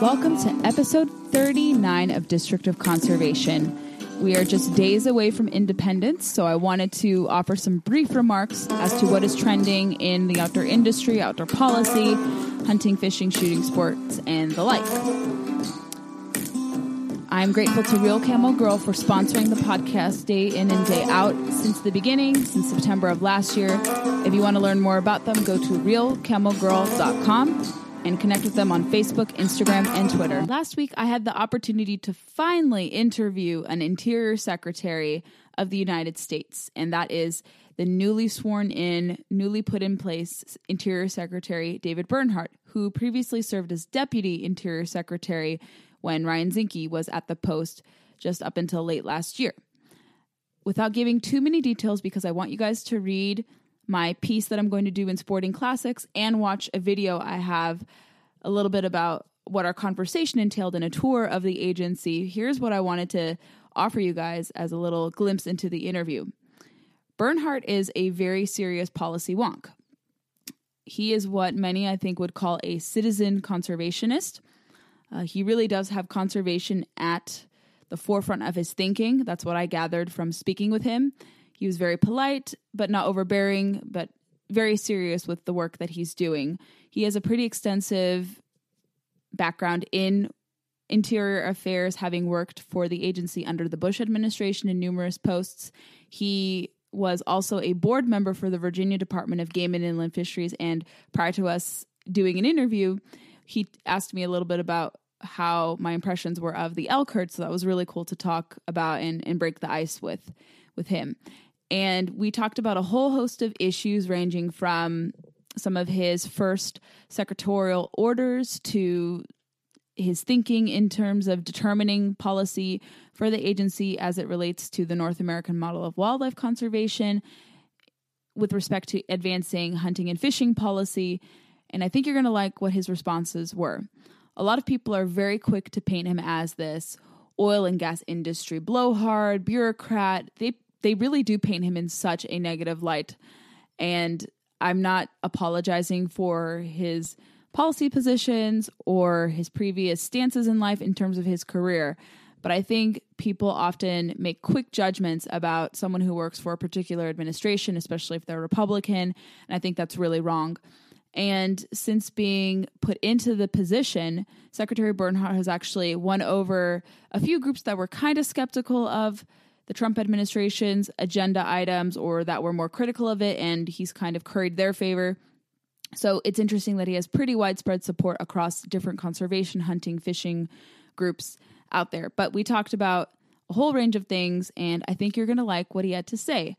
Welcome to episode 39 of District of Conservation. We are just days away from independence, so I wanted to offer some brief remarks as to what is trending in the outdoor industry, outdoor policy, hunting, fishing, shooting sports, and the like. I'm grateful to Real Camel Girl for sponsoring the podcast day in and day out since the beginning, since September of last year. If you want to learn more about them, go to realcamelgirl.com and connect with them on Facebook, Instagram, and Twitter. Last week, I had the opportunity to finally interview an Interior Secretary of the United States, and that is the newly sworn in, newly put in place Interior Secretary David Bernhardt, who previously served as Deputy Interior Secretary when Ryan Zinke was at the post just up until late last year. Without giving too many details, because I want you guys to read my piece that I'm going to do in Sporting Classics and watch a video I have a little bit about what our conversation entailed in a tour of the agency. Here's what I wanted to offer you guys as a little glimpse into the interview. Bernhardt is a very serious policy wonk. He is what many, I think, would call a citizen conservationist. Uh, he really does have conservation at the forefront of his thinking. That's what I gathered from speaking with him. He was very polite, but not overbearing, but very serious with the work that he's doing. He has a pretty extensive background in interior affairs, having worked for the agency under the Bush administration in numerous posts. He was also a board member for the Virginia Department of Game and Inland Fisheries. And prior to us doing an interview, he asked me a little bit about how my impressions were of the elk herd. So that was really cool to talk about and, and break the ice with with him. And we talked about a whole host of issues ranging from some of his first secretarial orders to his thinking in terms of determining policy for the agency as it relates to the North American model of wildlife conservation with respect to advancing hunting and fishing policy. And I think you're going to like what his responses were. A lot of people are very quick to paint him as this oil and gas industry blowhard, bureaucrat. They they really do paint him in such a negative light. And I'm not apologizing for his policy positions or his previous stances in life in terms of his career. But I think people often make quick judgments about someone who works for a particular administration, especially if they're Republican. And I think that's really wrong. And since being put into the position, Secretary Bernhardt has actually won over a few groups that were kind of skeptical of the Trump administration's agenda items or that were more critical of it, and he's kind of curried their favor. So it's interesting that he has pretty widespread support across different conservation, hunting, fishing groups out there. But we talked about a whole range of things, and I think you're going to like what he had to say.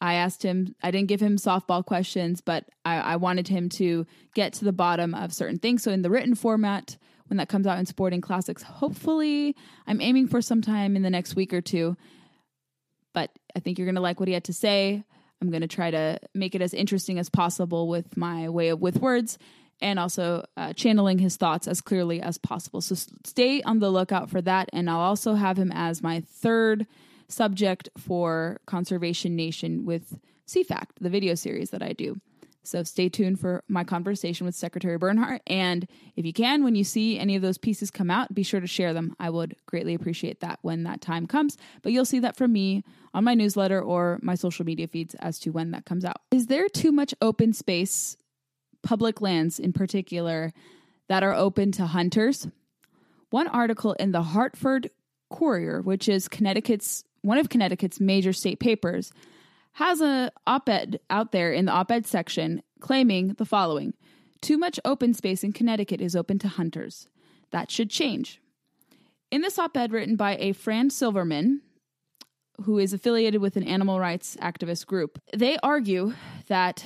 I asked him, I didn't give him softball questions, but I, I, wanted him to get to the bottom of certain things. So in the written format, when that comes out in Sporting Classics. Hopefully, I'm aiming for sometime in the next week or two. But I think you're going to like what he had to say. I'm going to try to make it as interesting as possible with my way of with words and also uh, channeling his thoughts as clearly as possible. So stay on the lookout for that. And I'll also have him as my third subject for Conservation Nation with CFACT, the video series that I do. So stay tuned for my conversation with Secretary Bernhardt. And if you can, when you see any of those pieces come out, be sure to share them. I would greatly appreciate that when that time comes. But you'll see that from me on my newsletter or my social media feeds as to when that comes out. Is there too much open space, public lands in particular, that are open to hunters? One article in the Hartford Courant, which is Connecticut's one of Connecticut's major state papers, has an op-ed out there in the op-ed section claiming the following: Too much open space in Connecticut is open to hunters. That should change. In this op-ed written by a Fran Silverman, who is affiliated with an animal rights activist group, they argue that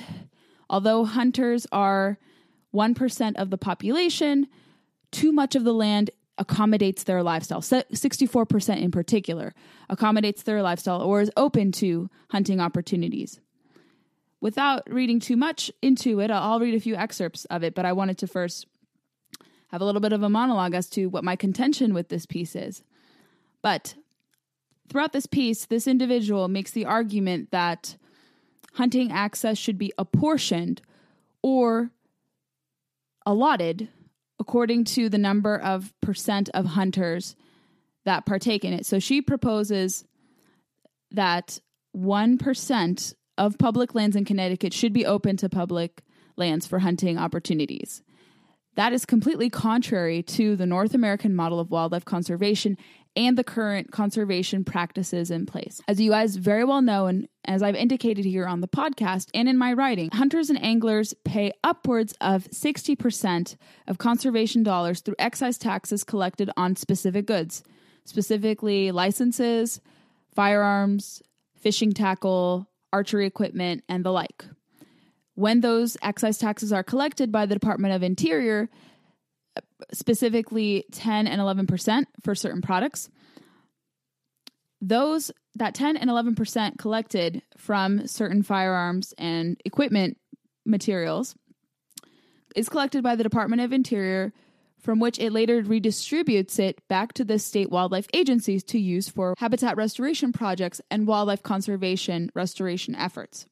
although hunters are 1% of the population, too much of the land accommodates their lifestyle. 64% in particular accommodates their lifestyle or is open to hunting opportunities. Without reading too much into it, I'll read a few excerpts of it, but I wanted to first have a little bit of a monologue as to what my contention with this piece is. But throughout this piece, this individual makes the argument that hunting access should be apportioned or allotted according to the number of percent of hunters that partake in it. So she proposes that 1% of public lands in Connecticut should be open to public lands for hunting opportunities. That is completely contrary to the North American model of wildlife conservation and the current conservation practices in place. As you guys very well know, and as I've indicated here on the podcast and in my writing, hunters and anglers pay upwards of 60% of conservation dollars through excise taxes collected on specific goods, specifically licenses, firearms, fishing tackle, archery equipment, and the like. When those excise taxes are collected by the Department of Interior, specifically 10 and 11% for certain products. Those that 10 and 11% collected from certain firearms and equipment materials is collected by the Department of Interior from which it later redistributes it back to the state wildlife agencies to use for habitat restoration projects and wildlife conservation restoration efforts.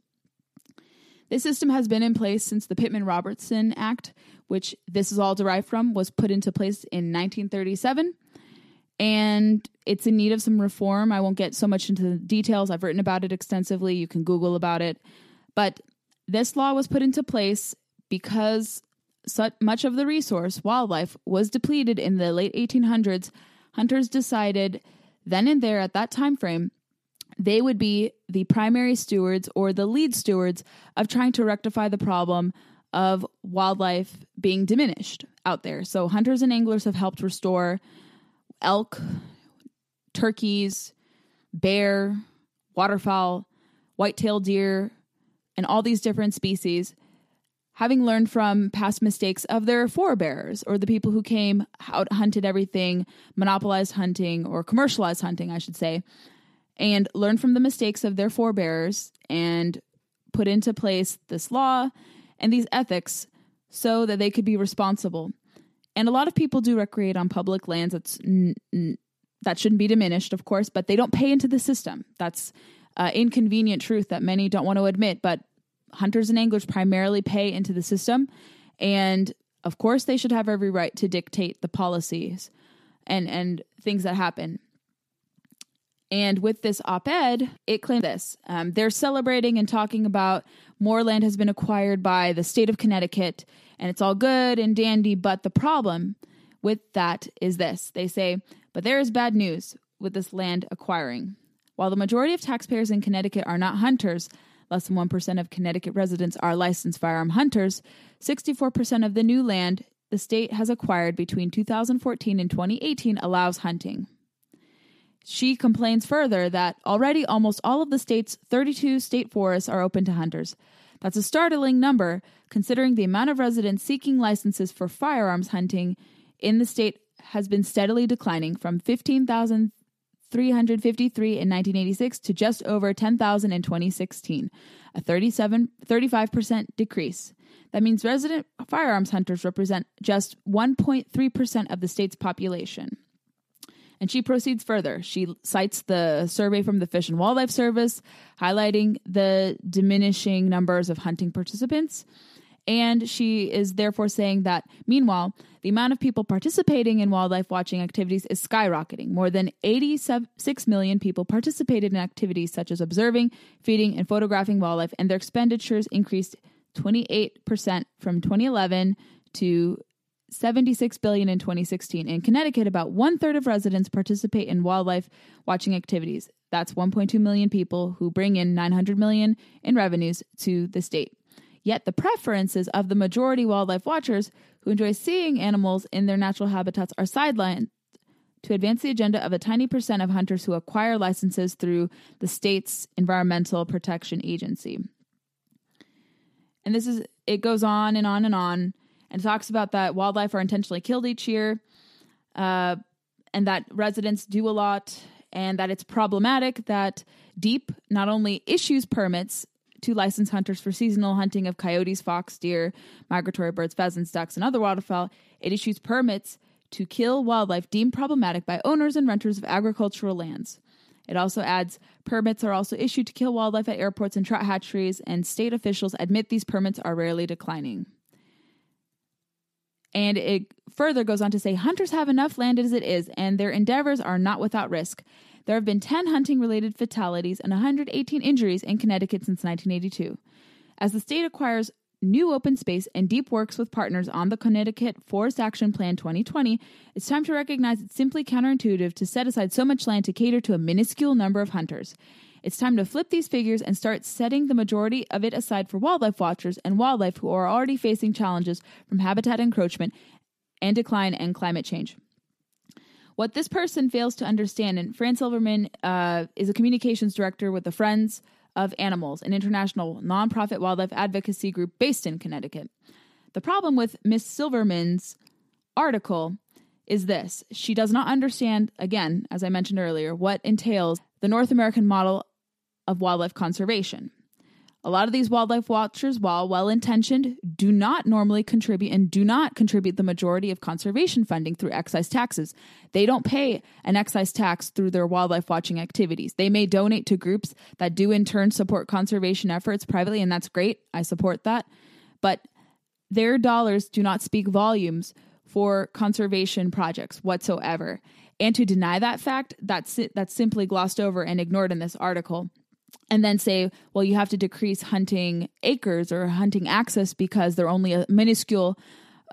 This system has been in place since the Pittman Robertson Act, which this is all derived from, was put into place in 1937. And it's in need of some reform. I won't get so much into the details. I've written about it extensively. You can Google about it. But this law was put into place because much of the resource, wildlife, was depleted in the late 1800s. Hunters decided then and there at that time frame they would be the primary stewards or the lead stewards of trying to rectify the problem of wildlife being diminished out there. So, hunters and anglers have helped restore elk, turkeys, bear, waterfowl, white-tailed deer, and all these different species, having learned from past mistakes of their forebears or the people who came out hunted everything, monopolized hunting or commercialized hunting, I should say, and learn from the mistakes of their forebears and put into place this law and these ethics so that they could be responsible. And a lot of people do recreate on public lands. That's n- n- that shouldn't be diminished, of course, but they don't pay into the system. That's uh, inconvenient truth that many don't want to admit. But hunters and anglers primarily pay into the system, and of course, they should have every right to dictate the policies and and things that happen. And with this op ed, it claimed this. Um, they're celebrating and talking about more land has been acquired by the state of Connecticut, and it's all good and dandy. But the problem with that is this they say, but there is bad news with this land acquiring. While the majority of taxpayers in Connecticut are not hunters, less than 1% of Connecticut residents are licensed firearm hunters, 64% of the new land the state has acquired between 2014 and 2018 allows hunting. She complains further that already almost all of the state's 32 state forests are open to hunters. That's a startling number considering the amount of residents seeking licenses for firearms hunting in the state has been steadily declining from 15,353 in 1986 to just over 10,000 in 2016, a 37 35% decrease. That means resident firearms hunters represent just 1.3% of the state's population. And she proceeds further. She cites the survey from the Fish and Wildlife Service, highlighting the diminishing numbers of hunting participants. And she is therefore saying that, meanwhile, the amount of people participating in wildlife watching activities is skyrocketing. More than 86 million people participated in activities such as observing, feeding, and photographing wildlife, and their expenditures increased 28% from 2011 to 76 billion in 2016. In Connecticut, about one third of residents participate in wildlife watching activities. That's 1.2 million people who bring in 900 million in revenues to the state. Yet the preferences of the majority wildlife watchers who enjoy seeing animals in their natural habitats are sidelined to advance the agenda of a tiny percent of hunters who acquire licenses through the state's Environmental Protection Agency. And this is, it goes on and on and on and talks about that wildlife are intentionally killed each year. uh, and that residents do a lot, and that it's problematic that DEEP not only issues permits to licensed hunters for seasonal hunting of coyotes, fox, deer, migratory birds, pheasants, ducks, and other waterfowl, it issues permits to kill wildlife deemed problematic by owners and renters of agricultural lands. It also adds permits are also issued to kill wildlife at airports and trout hatcheries, and state officials admit these permits are rarely declining. And it further goes on to say hunters have enough land as it is, and their endeavors are not without risk. There have been 10 hunting related fatalities and 118 injuries in Connecticut since 1982. As the state acquires new open space and DEEP works with partners on the Connecticut Forest Action Plan 2020, it's time to recognize it's simply counterintuitive to set aside so much land to cater to a minuscule number of hunters. It's time to flip these figures and start setting the majority of it aside for wildlife watchers and wildlife who are already facing challenges from habitat encroachment and decline and climate change. What this person fails to understand, and Fran Silverman uh, is a communications director with the Friends of Animals, an international nonprofit wildlife advocacy group based in Connecticut. The problem with Miss Silverman's article is this she does not understand, again, as I mentioned earlier, what entails the North American model of wildlife conservation. A lot of these wildlife watchers, while well intentioned, do not normally contribute and do not contribute the majority of conservation funding through excise taxes. They don't pay an excise tax through their wildlife watching activities. They may donate to groups that do in turn support conservation efforts privately, and that's great. I support that. But their dollars do not speak volumes for conservation projects whatsoever. And to deny that fact, that's, that's simply glossed over and ignored in this article and then say, well, you have to decrease hunting acres or hunting access because they're only a minuscule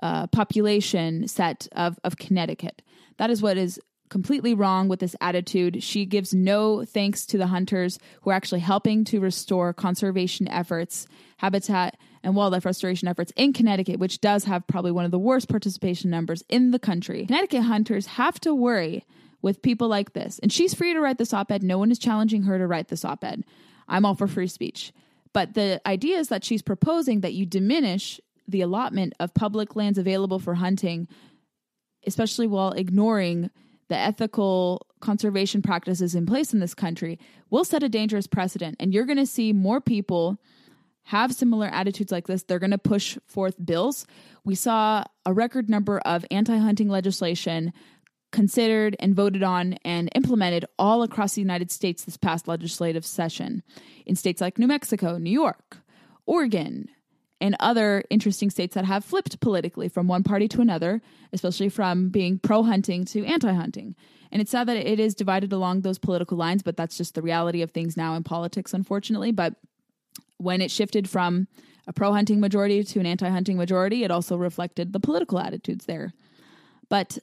uh, population set of, of Connecticut. That is what is completely wrong with this attitude. She gives no thanks to the hunters who are actually helping to restore conservation efforts, habitat, and wildlife restoration efforts in Connecticut, which does have probably one of the worst participation numbers in the country. Connecticut hunters have to worry with people like this. And she's free to write this op ed. No one is challenging her to write this op ed. I'm all for free speech. But the idea is that she's proposing that you diminish the allotment of public lands available for hunting, especially while ignoring the ethical conservation practices in place in this country, will set a dangerous precedent. And you're going to see more people have similar attitudes like this. They're going to push forth bills. We saw a record number of anti hunting legislation considered and voted on and implemented all across the United States this past legislative session in states like New Mexico, New York, Oregon, and other interesting states that have flipped politically from one party to another, especially from being pro hunting to anti hunting. And it's sad that it is divided along those political lines, but that's just the reality of things now in politics, unfortunately. But when it shifted from a pro hunting majority to an anti hunting majority, it also reflected the political attitudes there. But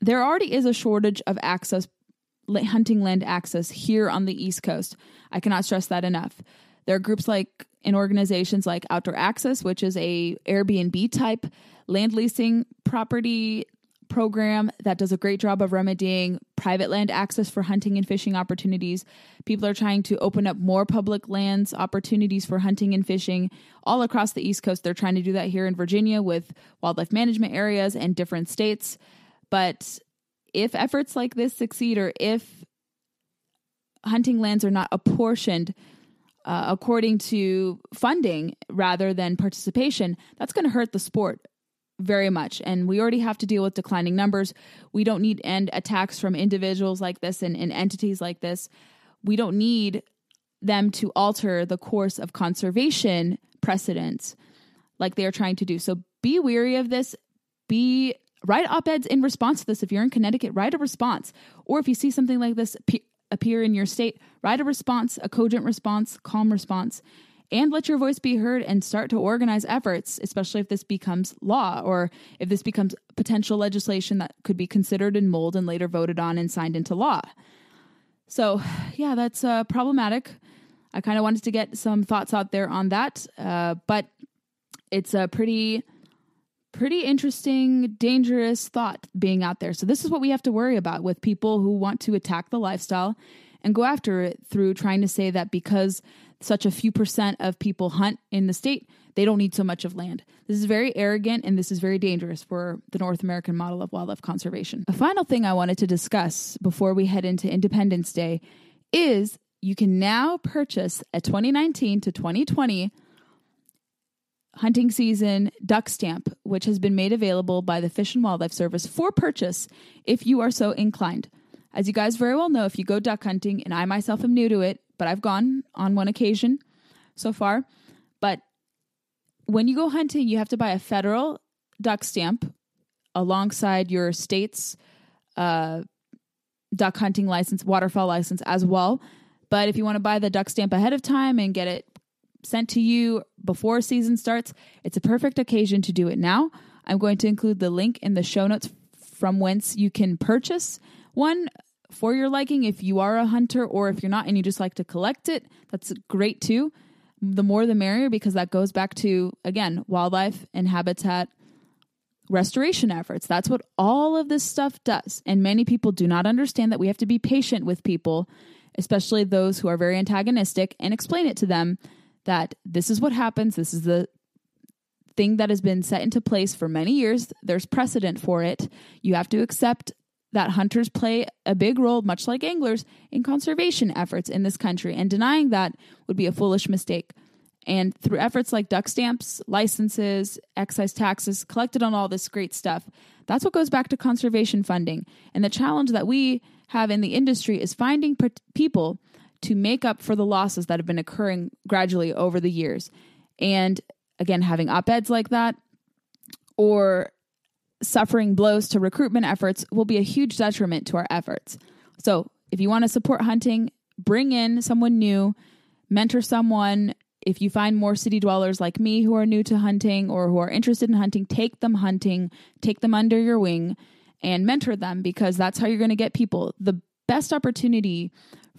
there already is a shortage of access hunting land access here on the east coast i cannot stress that enough there are groups like and organizations like outdoor access which is a airbnb type land leasing property program that does a great job of remedying private land access for hunting and fishing opportunities. People are trying to open up more public lands opportunities for hunting and fishing all across the East Coast. They're trying to do that here in Virginia with wildlife management areas and different states. But if efforts like this succeed, or if hunting lands are not apportioned uh, according to funding rather than participation, that's going to hurt the sport very much. And we already have to deal with declining numbers. We don't need end attacks from individuals like this and, and entities like this. We don't need them to alter the course of conservation precedents like they are trying to do. So be weary of this. Be write op eds in response to this. If you're in Connecticut, write a response. Or if you see something like this appear in your state, write a response, a cogent response, calm response, and let your voice be heard and start to organize efforts, especially if this becomes law or if this becomes potential legislation that could be considered and mold and later voted on and signed into law. So, yeah, that's uh, problematic. I kind of wanted to get some thoughts out there on that, uh, but it's a pretty pretty interesting, dangerous thought being out there. So, this is what we have to worry about with people who want to attack the lifestyle and go after it through trying to say that because such a few percent of people hunt in the state, they don't need so much of land. This is very arrogant and this is very dangerous for the North American model of wildlife conservation. A final thing I wanted to discuss before we head into Independence Day is you can now purchase a 2019 to 2020 hunting season duck stamp, which has been made available by the Fish and Wildlife Service for purchase if you are so inclined. As you guys very well know, if you go duck hunting, and I myself am new to it, but I've gone on one occasion so far. But when you go hunting, you have to buy a federal duck stamp alongside your state's uh, duck hunting license, waterfowl license as well. But if you want to buy the duck stamp ahead of time and get it sent to you before season starts, it's a perfect occasion to do it now. I'm going to include the link in the show notes from whence you can purchase one for your liking if you are a hunter or if you're not and you just like to collect it. That's great too. The more the merrier because that goes back to, again, wildlife and habitat restoration efforts. That's what all of this stuff does. And many people do not understand that we have to be patient with people especially those who are very antagonistic, and explain it to them that this is what happens. This is the thing that has been set into place for many years. There's precedent for it. You have to accept that hunters play a big role, much like anglers, in conservation efforts in this country, and denying that would be a foolish mistake. And through efforts like duck stamps, licenses, excise taxes, collected on all this great stuff, that's what goes back to conservation funding. And the challenge that we have in the industry is finding per- people to make up for the losses that have been occurring gradually over the years. And again, having op eds like that or suffering blows to recruitment efforts will be a huge detriment to our efforts. So, if you want to support hunting, bring in someone new, mentor someone. If you find more city dwellers like me who are new to hunting or who are interested in hunting, take them hunting, take them under your wing and mentor them because that's how you're going to get people. The best opportunity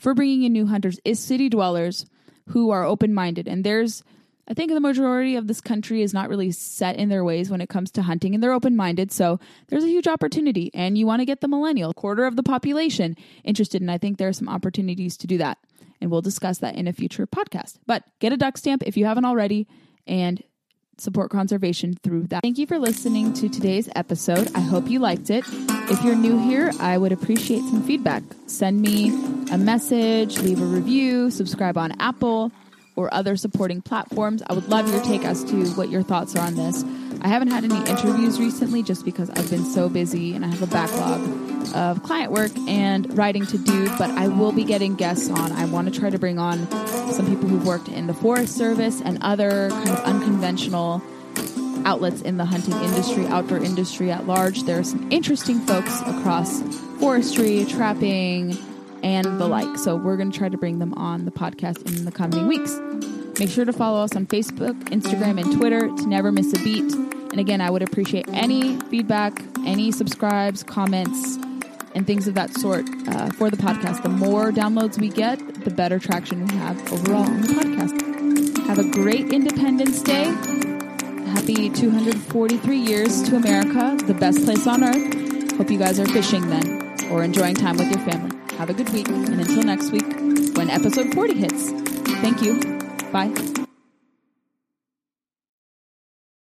for bringing in new hunters is city dwellers who are open minded. And there's, I think the majority of this country is not really set in their ways when it comes to hunting and they're open minded. So there's a huge opportunity. And you want to get the millennial, quarter of the population, interested. And I think there are some opportunities to do that. And we'll discuss that in a future podcast. But get a duck stamp if you haven't already. And support conservation through that. Thank you for listening to today's episode. I hope you liked it. If you're new here, I would appreciate some feedback. Send me a message, leave a review, subscribe on Apple or other supporting platforms. I would love your take as to what your thoughts are on this. I haven't had any interviews recently just because I've been so busy and I have a backlog of client work and writing to do, but I will be getting guests on. I want to try to bring on some people who've worked in the Forest Service and other kind of unconventional outlets in the hunting industry, outdoor industry at large. There are some interesting folks across forestry, trapping, and the like. So we're going to try to bring them on the podcast in the coming weeks. Make sure to follow us on Facebook, Instagram, and Twitter to never miss a beat. And again, I would appreciate any feedback, any subscribes, comments, and things of that sort uh, for the podcast. The more downloads we get, the better traction we have overall on the podcast. Have a great Independence Day. Happy 243 years to America, the best place on earth. Hope you guys are fishing then or enjoying time with your family. Have a good week. And until next week, when episode 40 hits, thank you. Bye.